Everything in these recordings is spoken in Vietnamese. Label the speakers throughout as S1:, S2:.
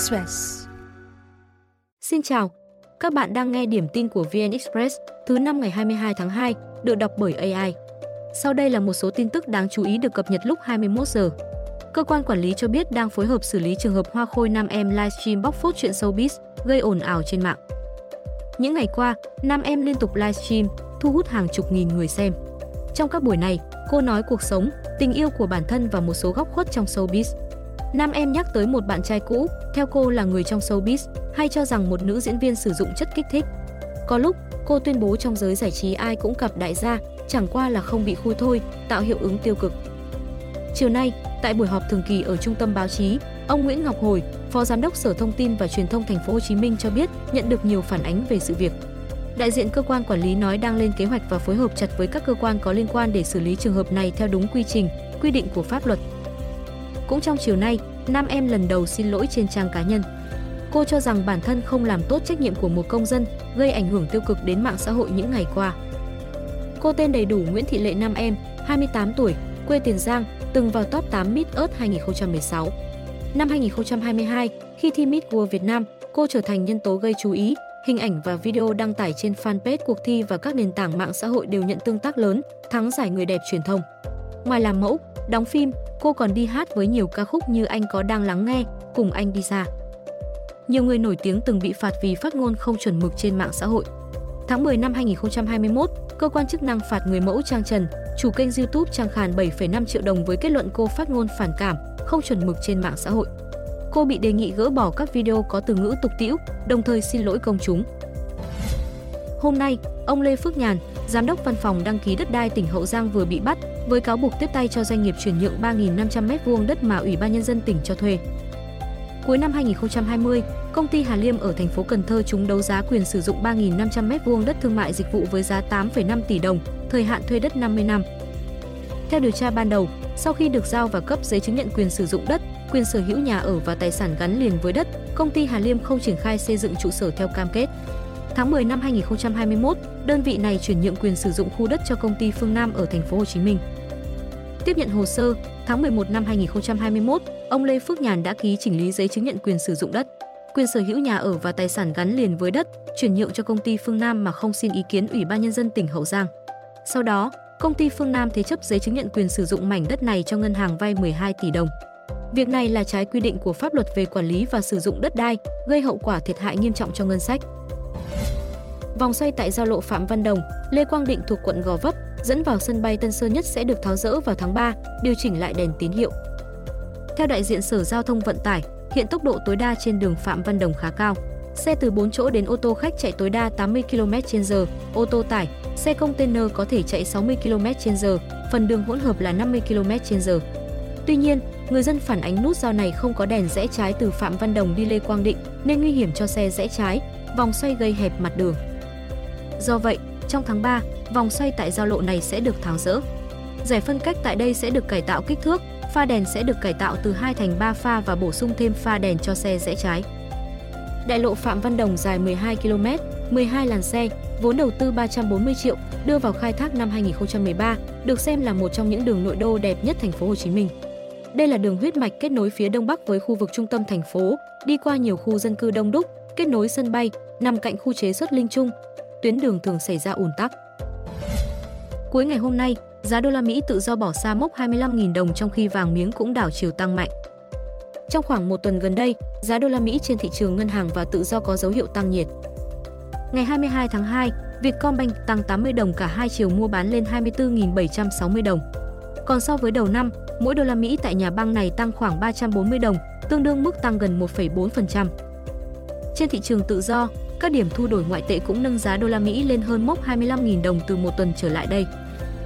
S1: Express.
S2: Xin chào, các bạn đang nghe điểm tin của VN Express thứ năm ngày 22 tháng 2, được đọc bởi AI. Sau đây là một số tin tức đáng chú ý được cập nhật lúc 21 giờ. Cơ quan quản lý cho biết đang phối hợp xử lý trường hợp Hoa Khôi Nam Em livestream bóc phốt chuyện showbiz gây ồn ào trên mạng. Những ngày qua, Nam Em liên tục livestream, thu hút hàng chục nghìn người xem. Trong các buổi này, cô nói cuộc sống, tình yêu của bản thân và một số góc khuất trong showbiz. Nam em nhắc tới một bạn trai cũ, theo cô là người trong showbiz, hay cho rằng một nữ diễn viên sử dụng chất kích thích. Có lúc, cô tuyên bố trong giới giải trí ai cũng cặp đại gia, chẳng qua là không bị khui thôi, tạo hiệu ứng tiêu cực. Chiều nay, tại buổi họp thường kỳ ở Trung tâm báo chí, ông Nguyễn Ngọc Hồi, Phó Giám đốc Sở Thông tin và Truyền thông Thành phố Hồ Chí Minh cho biết nhận được nhiều phản ánh về sự việc. Đại diện cơ quan quản lý nói đang lên kế hoạch và phối hợp chặt với các cơ quan có liên quan để xử lý trường hợp này theo đúng quy trình, quy định của pháp luật. Cũng trong chiều nay, nam em lần đầu xin lỗi trên trang cá nhân. Cô cho rằng bản thân không làm tốt trách nhiệm của một công dân, gây ảnh hưởng tiêu cực đến mạng xã hội những ngày qua. Cô tên đầy đủ Nguyễn Thị Lệ Nam Em, 28 tuổi, quê Tiền Giang, từng vào top 8 Miss Earth 2016. Năm 2022, khi thi Miss World Việt Nam, cô trở thành nhân tố gây chú ý, hình ảnh và video đăng tải trên fanpage cuộc thi và các nền tảng mạng xã hội đều nhận tương tác lớn, thắng giải người đẹp truyền thông. Ngoài làm mẫu, đóng phim, cô còn đi hát với nhiều ca khúc như Anh có đang lắng nghe, cùng anh đi xa. Nhiều người nổi tiếng từng bị phạt vì phát ngôn không chuẩn mực trên mạng xã hội. Tháng 10 năm 2021, cơ quan chức năng phạt người mẫu Trang Trần, chủ kênh YouTube Trang Khàn 7,5 triệu đồng với kết luận cô phát ngôn phản cảm, không chuẩn mực trên mạng xã hội. Cô bị đề nghị gỡ bỏ các video có từ ngữ tục tĩu, đồng thời xin lỗi công chúng. Hôm nay, ông Lê Phước Nhàn, giám đốc văn phòng đăng ký đất đai tỉnh Hậu Giang vừa bị bắt với cáo buộc tiếp tay cho doanh nghiệp chuyển nhượng 3.500 m2 đất mà Ủy ban nhân dân tỉnh cho thuê. Cuối năm 2020, công ty Hà Liêm ở thành phố Cần Thơ trúng đấu giá quyền sử dụng 3.500 m2 đất thương mại dịch vụ với giá 8,5 tỷ đồng, thời hạn thuê đất 50 năm. Theo điều tra ban đầu, sau khi được giao và cấp giấy chứng nhận quyền sử dụng đất, quyền sở hữu nhà ở và tài sản gắn liền với đất, công ty Hà Liêm không triển khai xây dựng trụ sở theo cam kết. Tháng 10 năm 2021, đơn vị này chuyển nhượng quyền sử dụng khu đất cho công ty Phương Nam ở thành phố Hồ Chí Minh. Tiếp nhận hồ sơ, tháng 11 năm 2021, ông Lê Phước Nhàn đã ký chỉnh lý giấy chứng nhận quyền sử dụng đất, quyền sở hữu nhà ở và tài sản gắn liền với đất, chuyển nhượng cho công ty Phương Nam mà không xin ý kiến Ủy ban nhân dân tỉnh Hậu Giang. Sau đó, công ty Phương Nam thế chấp giấy chứng nhận quyền sử dụng mảnh đất này cho ngân hàng vay 12 tỷ đồng. Việc này là trái quy định của pháp luật về quản lý và sử dụng đất đai, gây hậu quả thiệt hại nghiêm trọng cho ngân sách. Vòng xoay tại giao lộ Phạm Văn Đồng, Lê Quang Định thuộc quận Gò Vấp dẫn vào sân bay Tân Sơn Nhất sẽ được tháo rỡ vào tháng 3, điều chỉnh lại đèn tín hiệu. Theo đại diện Sở Giao thông Vận tải, hiện tốc độ tối đa trên đường Phạm Văn Đồng khá cao. Xe từ 4 chỗ đến ô tô khách chạy tối đa 80 km/h, ô tô tải, xe container có thể chạy 60 km/h, phần đường hỗn hợp là 50 km/h. Tuy nhiên, người dân phản ánh nút giao này không có đèn rẽ trái từ Phạm Văn Đồng đi Lê Quang Định nên nguy hiểm cho xe rẽ trái, vòng xoay gây hẹp mặt đường. Do vậy, trong tháng 3, vòng xoay tại giao lộ này sẽ được tháo rỡ. Giải phân cách tại đây sẽ được cải tạo kích thước, pha đèn sẽ được cải tạo từ 2 thành 3 pha và bổ sung thêm pha đèn cho xe rẽ trái. Đại lộ Phạm Văn Đồng dài 12 km, 12 làn xe, vốn đầu tư 340 triệu, đưa vào khai thác năm 2013, được xem là một trong những đường nội đô đẹp nhất thành phố Hồ Chí Minh. Đây là đường huyết mạch kết nối phía đông bắc với khu vực trung tâm thành phố, đi qua nhiều khu dân cư đông đúc, kết nối sân bay, nằm cạnh khu chế xuất Linh Trung. Tuyến đường thường xảy ra ùn tắc. Cuối ngày hôm nay, giá đô la Mỹ tự do bỏ xa mốc 25.000 đồng trong khi vàng miếng cũng đảo chiều tăng mạnh. Trong khoảng một tuần gần đây, giá đô la Mỹ trên thị trường ngân hàng và tự do có dấu hiệu tăng nhiệt. Ngày 22 tháng 2, Vietcombank tăng 80 đồng cả hai chiều mua bán lên 24.760 đồng. Còn so với đầu năm, mỗi đô la Mỹ tại nhà băng này tăng khoảng 340 đồng, tương đương mức tăng gần 1,4%. Trên thị trường tự do, các điểm thu đổi ngoại tệ cũng nâng giá đô la Mỹ lên hơn mốc 25.000 đồng từ một tuần trở lại đây.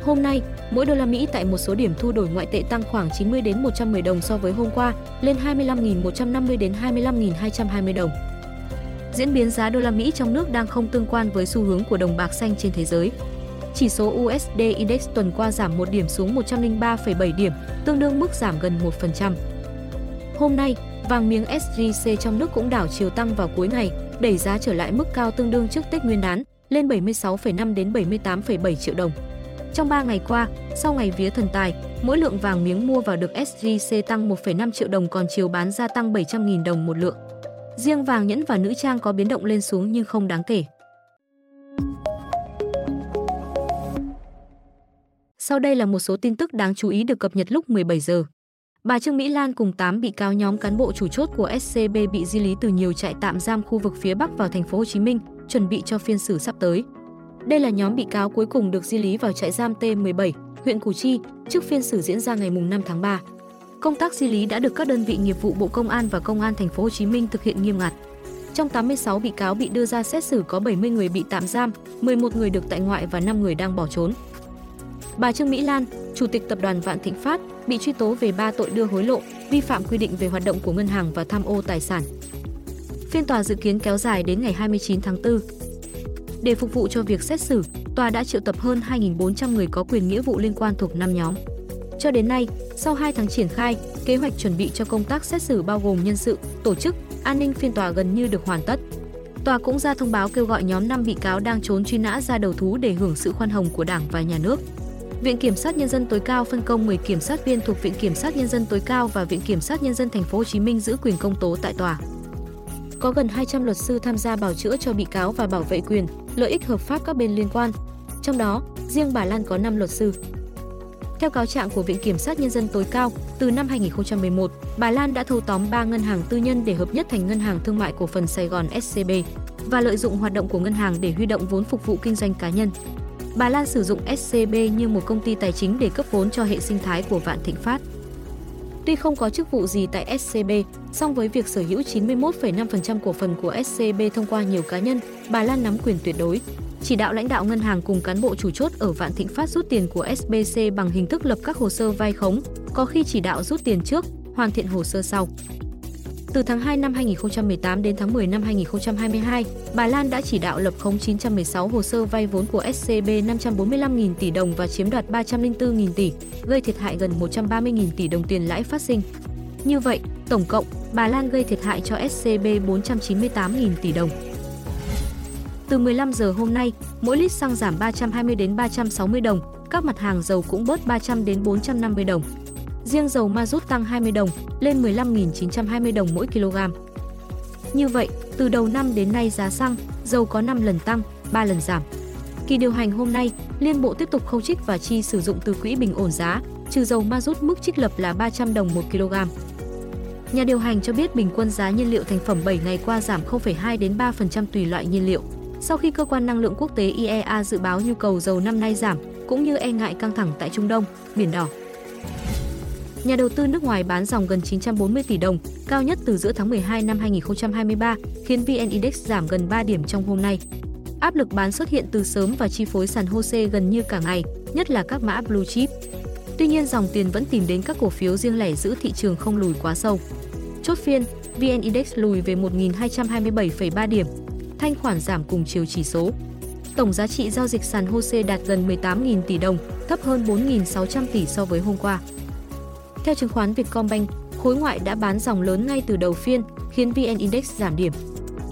S2: Hôm nay, mỗi đô la Mỹ tại một số điểm thu đổi ngoại tệ tăng khoảng 90 đến 110 đồng so với hôm qua, lên 25.150 đến 25.220 đồng. Diễn biến giá đô la Mỹ trong nước đang không tương quan với xu hướng của đồng bạc xanh trên thế giới. Chỉ số USD Index tuần qua giảm một điểm xuống 103,7 điểm, tương đương mức giảm gần 1%. Hôm nay, vàng miếng SJC trong nước cũng đảo chiều tăng vào cuối ngày, đẩy giá trở lại mức cao tương đương trước Tết Nguyên đán, lên 76,5 đến 78,7 triệu đồng. Trong 3 ngày qua, sau ngày vía thần tài, mỗi lượng vàng miếng mua vào được SJC tăng 1,5 triệu đồng còn chiều bán ra tăng 700.000 đồng một lượng. Riêng vàng nhẫn và nữ trang có biến động lên xuống nhưng không đáng kể. Sau đây là một số tin tức đáng chú ý được cập nhật lúc 17 giờ. Bà Trương Mỹ Lan cùng 8 bị cáo nhóm cán bộ chủ chốt của SCB bị di lý từ nhiều trại tạm giam khu vực phía Bắc vào thành phố Hồ Chí Minh, chuẩn bị cho phiên xử sắp tới. Đây là nhóm bị cáo cuối cùng được di lý vào trại giam T17, huyện Củ Chi, trước phiên xử diễn ra ngày 5 tháng 3. Công tác di lý đã được các đơn vị nghiệp vụ Bộ Công an và Công an thành phố Hồ Chí Minh thực hiện nghiêm ngặt. Trong 86 bị cáo bị đưa ra xét xử có 70 người bị tạm giam, 11 người được tại ngoại và 5 người đang bỏ trốn. Bà Trương Mỹ Lan, Chủ tịch Tập đoàn Vạn Thịnh Phát, bị truy tố về 3 tội đưa hối lộ, vi phạm quy định về hoạt động của ngân hàng và tham ô tài sản. Phiên tòa dự kiến kéo dài đến ngày 29 tháng 4. Để phục vụ cho việc xét xử, tòa đã triệu tập hơn 2.400 người có quyền nghĩa vụ liên quan thuộc 5 nhóm. Cho đến nay, sau 2 tháng triển khai, kế hoạch chuẩn bị cho công tác xét xử bao gồm nhân sự, tổ chức, an ninh phiên tòa gần như được hoàn tất. Tòa cũng ra thông báo kêu gọi nhóm 5 bị cáo đang trốn truy nã ra đầu thú để hưởng sự khoan hồng của Đảng và Nhà nước. Viện Kiểm sát Nhân dân tối cao phân công 10 kiểm sát viên thuộc Viện Kiểm sát Nhân dân tối cao và Viện Kiểm sát Nhân dân thành phố Hồ Chí Minh giữ quyền công tố tại tòa. Có gần 200 luật sư tham gia bảo chữa cho bị cáo và bảo vệ quyền, lợi ích hợp pháp các bên liên quan. Trong đó, riêng bà Lan có 5 luật sư. Theo cáo trạng của Viện Kiểm sát Nhân dân tối cao, từ năm 2011, bà Lan đã thâu tóm 3 ngân hàng tư nhân để hợp nhất thành Ngân hàng Thương mại Cổ phần Sài Gòn SCB và lợi dụng hoạt động của ngân hàng để huy động vốn phục vụ kinh doanh cá nhân. Bà Lan sử dụng SCB như một công ty tài chính để cấp vốn cho hệ sinh thái của Vạn Thịnh Phát. Tuy không có chức vụ gì tại SCB, song với việc sở hữu 91,5% cổ phần của SCB thông qua nhiều cá nhân, bà Lan nắm quyền tuyệt đối. Chỉ đạo lãnh đạo ngân hàng cùng cán bộ chủ chốt ở Vạn Thịnh Phát rút tiền của SBC bằng hình thức lập các hồ sơ vay khống, có khi chỉ đạo rút tiền trước, hoàn thiện hồ sơ sau. Từ tháng 2 năm 2018 đến tháng 10 năm 2022, bà Lan đã chỉ đạo lập khống 916 hồ sơ vay vốn của SCB 545.000 tỷ đồng và chiếm đoạt 304.000 tỷ, gây thiệt hại gần 130.000 tỷ đồng tiền lãi phát sinh. Như vậy, tổng cộng, bà Lan gây thiệt hại cho SCB 498.000 tỷ đồng. Từ 15 giờ hôm nay, mỗi lít xăng giảm 320 đến 360 đồng, các mặt hàng dầu cũng bớt 300 đến 450 đồng. Riêng dầu ma rút tăng 20 đồng, lên 15.920 đồng mỗi kg. Như vậy, từ đầu năm đến nay giá xăng, dầu có 5 lần tăng, 3 lần giảm. Kỳ điều hành hôm nay, Liên Bộ tiếp tục khâu trích và chi sử dụng từ quỹ bình ổn giá, trừ dầu ma rút mức trích lập là 300 đồng một kg. Nhà điều hành cho biết bình quân giá nhiên liệu thành phẩm 7 ngày qua giảm 0,2 đến 3% tùy loại nhiên liệu. Sau khi cơ quan năng lượng quốc tế IEA dự báo nhu cầu dầu năm nay giảm, cũng như e ngại căng thẳng tại Trung Đông, Biển Đỏ nhà đầu tư nước ngoài bán dòng gần 940 tỷ đồng, cao nhất từ giữa tháng 12 năm 2023, khiến VN Index giảm gần 3 điểm trong hôm nay. Áp lực bán xuất hiện từ sớm và chi phối sàn HOSE gần như cả ngày, nhất là các mã blue chip. Tuy nhiên dòng tiền vẫn tìm đến các cổ phiếu riêng lẻ giữ thị trường không lùi quá sâu. Chốt phiên, VN Index lùi về 1.227,3 điểm, thanh khoản giảm cùng chiều chỉ số. Tổng giá trị giao dịch sàn HOSE đạt gần 18.000 tỷ đồng, thấp hơn 4.600 tỷ so với hôm qua. Theo chứng khoán Vietcombank, khối ngoại đã bán dòng lớn ngay từ đầu phiên, khiến VN Index giảm điểm.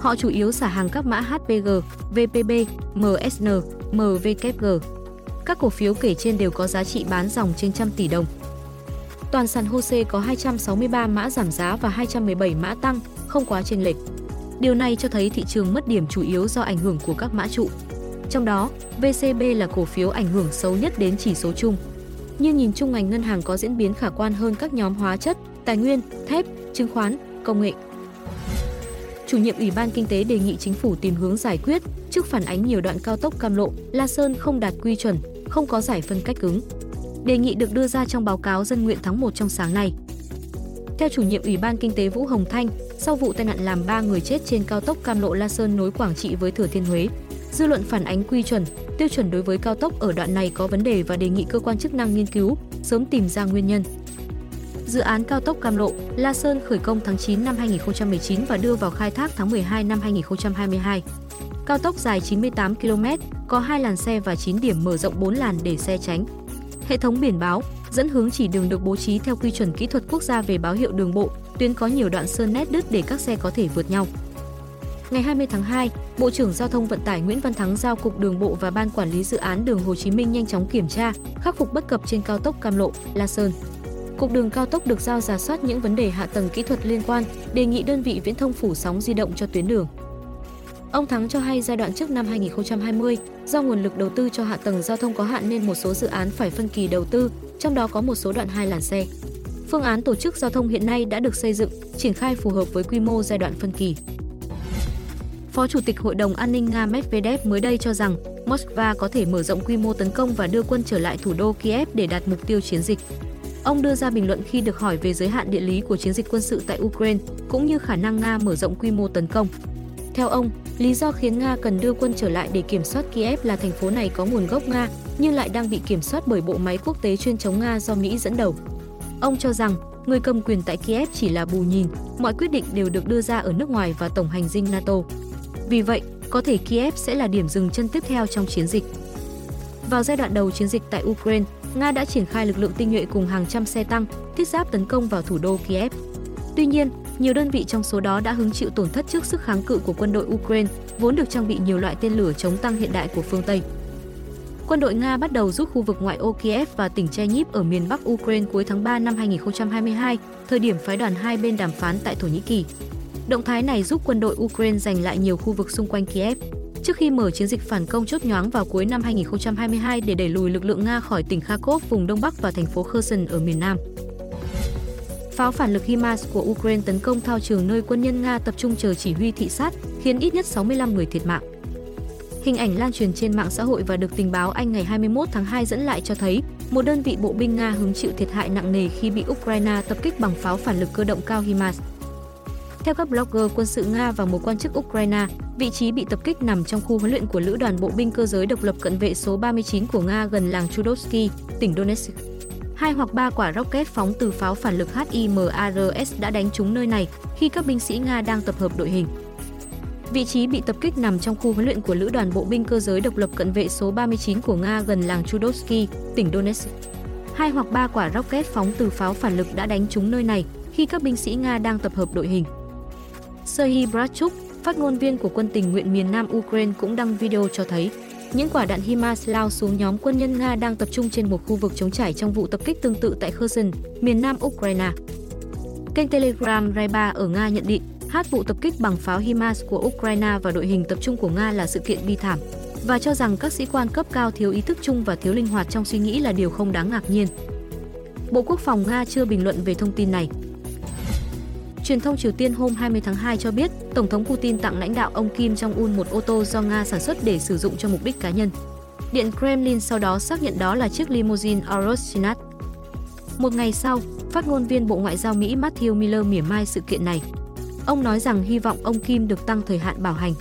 S2: Họ chủ yếu xả hàng các mã HPG, VPB, MSN, MVKG. Các cổ phiếu kể trên đều có giá trị bán dòng trên trăm tỷ đồng. Toàn sàn HOSE có 263 mã giảm giá và 217 mã tăng, không quá chênh lệch. Điều này cho thấy thị trường mất điểm chủ yếu do ảnh hưởng của các mã trụ. Trong đó, VCB là cổ phiếu ảnh hưởng xấu nhất đến chỉ số chung nhưng nhìn chung ngành ngân hàng có diễn biến khả quan hơn các nhóm hóa chất, tài nguyên, thép, chứng khoán, công nghệ. Chủ nhiệm Ủy ban Kinh tế đề nghị chính phủ tìm hướng giải quyết trước phản ánh nhiều đoạn cao tốc Cam Lộ, La Sơn không đạt quy chuẩn, không có giải phân cách cứng. Đề nghị được đưa ra trong báo cáo dân nguyện tháng 1 trong sáng nay. Theo chủ nhiệm Ủy ban Kinh tế Vũ Hồng Thanh, sau vụ tai nạn làm 3 người chết trên cao tốc Cam Lộ La Sơn nối Quảng Trị với Thừa Thiên Huế, dư luận phản ánh quy chuẩn, tiêu chuẩn đối với cao tốc ở đoạn này có vấn đề và đề nghị cơ quan chức năng nghiên cứu, sớm tìm ra nguyên nhân. Dự án cao tốc Cam Lộ, La Sơn khởi công tháng 9 năm 2019 và đưa vào khai thác tháng 12 năm 2022. Cao tốc dài 98 km, có 2 làn xe và 9 điểm mở rộng 4 làn để xe tránh. Hệ thống biển báo, dẫn hướng chỉ đường được bố trí theo quy chuẩn kỹ thuật quốc gia về báo hiệu đường bộ, tuyến có nhiều đoạn sơn nét đứt để các xe có thể vượt nhau. Ngày 20 tháng 2, Bộ trưởng Giao thông Vận tải Nguyễn Văn Thắng giao Cục Đường bộ và Ban Quản lý Dự án đường Hồ Chí Minh nhanh chóng kiểm tra, khắc phục bất cập trên cao tốc Cam Lộ, La Sơn. Cục Đường cao tốc được giao giả soát những vấn đề hạ tầng kỹ thuật liên quan, đề nghị đơn vị viễn thông phủ sóng di động cho tuyến đường. Ông Thắng cho hay giai đoạn trước năm 2020, do nguồn lực đầu tư cho hạ tầng giao thông có hạn nên một số dự án phải phân kỳ đầu tư, trong đó có một số đoạn hai làn xe. Phương án tổ chức giao thông hiện nay đã được xây dựng, triển khai phù hợp với quy mô giai đoạn phân kỳ. Phó Chủ tịch Hội đồng An ninh Nga Medvedev mới đây cho rằng Moscow có thể mở rộng quy mô tấn công và đưa quân trở lại thủ đô Kiev để đạt mục tiêu chiến dịch. Ông đưa ra bình luận khi được hỏi về giới hạn địa lý của chiến dịch quân sự tại Ukraine cũng như khả năng Nga mở rộng quy mô tấn công. Theo ông, lý do khiến Nga cần đưa quân trở lại để kiểm soát Kiev là thành phố này có nguồn gốc Nga nhưng lại đang bị kiểm soát bởi bộ máy quốc tế chuyên chống Nga do Mỹ dẫn đầu. Ông cho rằng người cầm quyền tại Kiev chỉ là bù nhìn, mọi quyết định đều được đưa ra ở nước ngoài và tổng hành dinh NATO. Vì vậy, có thể Kiev sẽ là điểm dừng chân tiếp theo trong chiến dịch. Vào giai đoạn đầu chiến dịch tại Ukraine, Nga đã triển khai lực lượng tinh nhuệ cùng hàng trăm xe tăng, thiết giáp tấn công vào thủ đô Kiev. Tuy nhiên, nhiều đơn vị trong số đó đã hứng chịu tổn thất trước sức kháng cự của quân đội Ukraine, vốn được trang bị nhiều loại tên lửa chống tăng hiện đại của phương Tây. Quân đội Nga bắt đầu rút khu vực ngoại ô Kiev và tỉnh Chernihiv ở miền Bắc Ukraine cuối tháng 3 năm 2022, thời điểm phái đoàn hai bên đàm phán tại Thổ Nhĩ Kỳ. Động thái này giúp quân đội Ukraine giành lại nhiều khu vực xung quanh Kiev. Trước khi mở chiến dịch phản công chốt nhoáng vào cuối năm 2022 để đẩy lùi lực lượng Nga khỏi tỉnh Kharkov vùng Đông Bắc và thành phố Kherson ở miền Nam. Pháo phản lực HIMARS của Ukraine tấn công thao trường nơi quân nhân Nga tập trung chờ chỉ huy thị sát, khiến ít nhất 65 người thiệt mạng. Hình ảnh lan truyền trên mạng xã hội và được tình báo Anh ngày 21 tháng 2 dẫn lại cho thấy một đơn vị bộ binh Nga hứng chịu thiệt hại nặng nề khi bị Ukraine tập kích bằng pháo phản lực cơ động cao HIMARS. Theo các blogger quân sự Nga và một quan chức Ukraine, vị trí bị tập kích nằm trong khu huấn luyện của Lữ đoàn Bộ binh cơ giới độc lập cận vệ số 39 của Nga gần làng Chudovsky, tỉnh Donetsk. Hai hoặc ba quả rocket phóng từ pháo phản lực HIMARS đã đánh trúng nơi này khi các binh sĩ Nga đang tập hợp đội hình. Vị trí bị tập kích nằm trong khu huấn luyện của Lữ đoàn Bộ binh cơ giới độc lập cận vệ số 39 của Nga gần làng Chudovsky, tỉnh Donetsk. Hai hoặc ba quả rocket phóng từ pháo phản lực đã đánh trúng nơi này khi các binh sĩ Nga đang tập hợp đội hình. Serhiy Bratchuk, phát ngôn viên của quân tình nguyện miền Nam Ukraine cũng đăng video cho thấy những quả đạn HIMARS lao xuống nhóm quân nhân Nga đang tập trung trên một khu vực chống trải trong vụ tập kích tương tự tại Kherson, miền Nam Ukraine. Kênh Telegram Raiba ở Nga nhận định, hát vụ tập kích bằng pháo HIMARS của Ukraine và đội hình tập trung của Nga là sự kiện bi thảm và cho rằng các sĩ quan cấp cao thiếu ý thức chung và thiếu linh hoạt trong suy nghĩ là điều không đáng ngạc nhiên. Bộ Quốc phòng Nga chưa bình luận về thông tin này. Truyền thông Triều Tiên hôm 20 tháng 2 cho biết, Tổng thống Putin tặng lãnh đạo ông Kim Jong-un một ô tô do Nga sản xuất để sử dụng cho mục đích cá nhân. Điện Kremlin sau đó xác nhận đó là chiếc limousine Sinat. Một ngày sau, phát ngôn viên Bộ Ngoại giao Mỹ Matthew Miller mỉa mai sự kiện này. Ông nói rằng hy vọng ông Kim được tăng thời hạn bảo hành.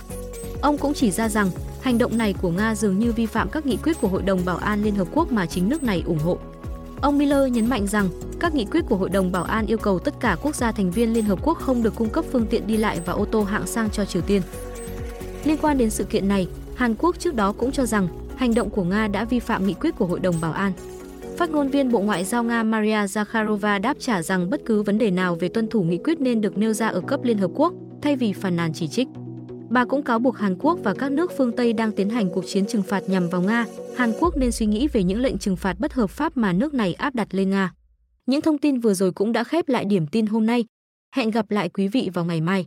S2: Ông cũng chỉ ra rằng hành động này của Nga dường như vi phạm các nghị quyết của Hội đồng Bảo an Liên Hợp Quốc mà chính nước này ủng hộ. Ông Miller nhấn mạnh rằng các nghị quyết của Hội đồng Bảo an yêu cầu tất cả quốc gia thành viên Liên Hợp Quốc không được cung cấp phương tiện đi lại và ô tô hạng sang cho Triều Tiên. Liên quan đến sự kiện này, Hàn Quốc trước đó cũng cho rằng hành động của Nga đã vi phạm nghị quyết của Hội đồng Bảo an. Phát ngôn viên Bộ Ngoại giao Nga Maria Zakharova đáp trả rằng bất cứ vấn đề nào về tuân thủ nghị quyết nên được nêu ra ở cấp Liên Hợp Quốc, thay vì phàn nàn chỉ trích. Bà cũng cáo buộc Hàn Quốc và các nước phương Tây đang tiến hành cuộc chiến trừng phạt nhằm vào Nga. Hàn Quốc nên suy nghĩ về những lệnh trừng phạt bất hợp pháp mà nước này áp đặt lên Nga. Những thông tin vừa rồi cũng đã khép lại điểm tin hôm nay. Hẹn gặp lại quý vị vào ngày mai.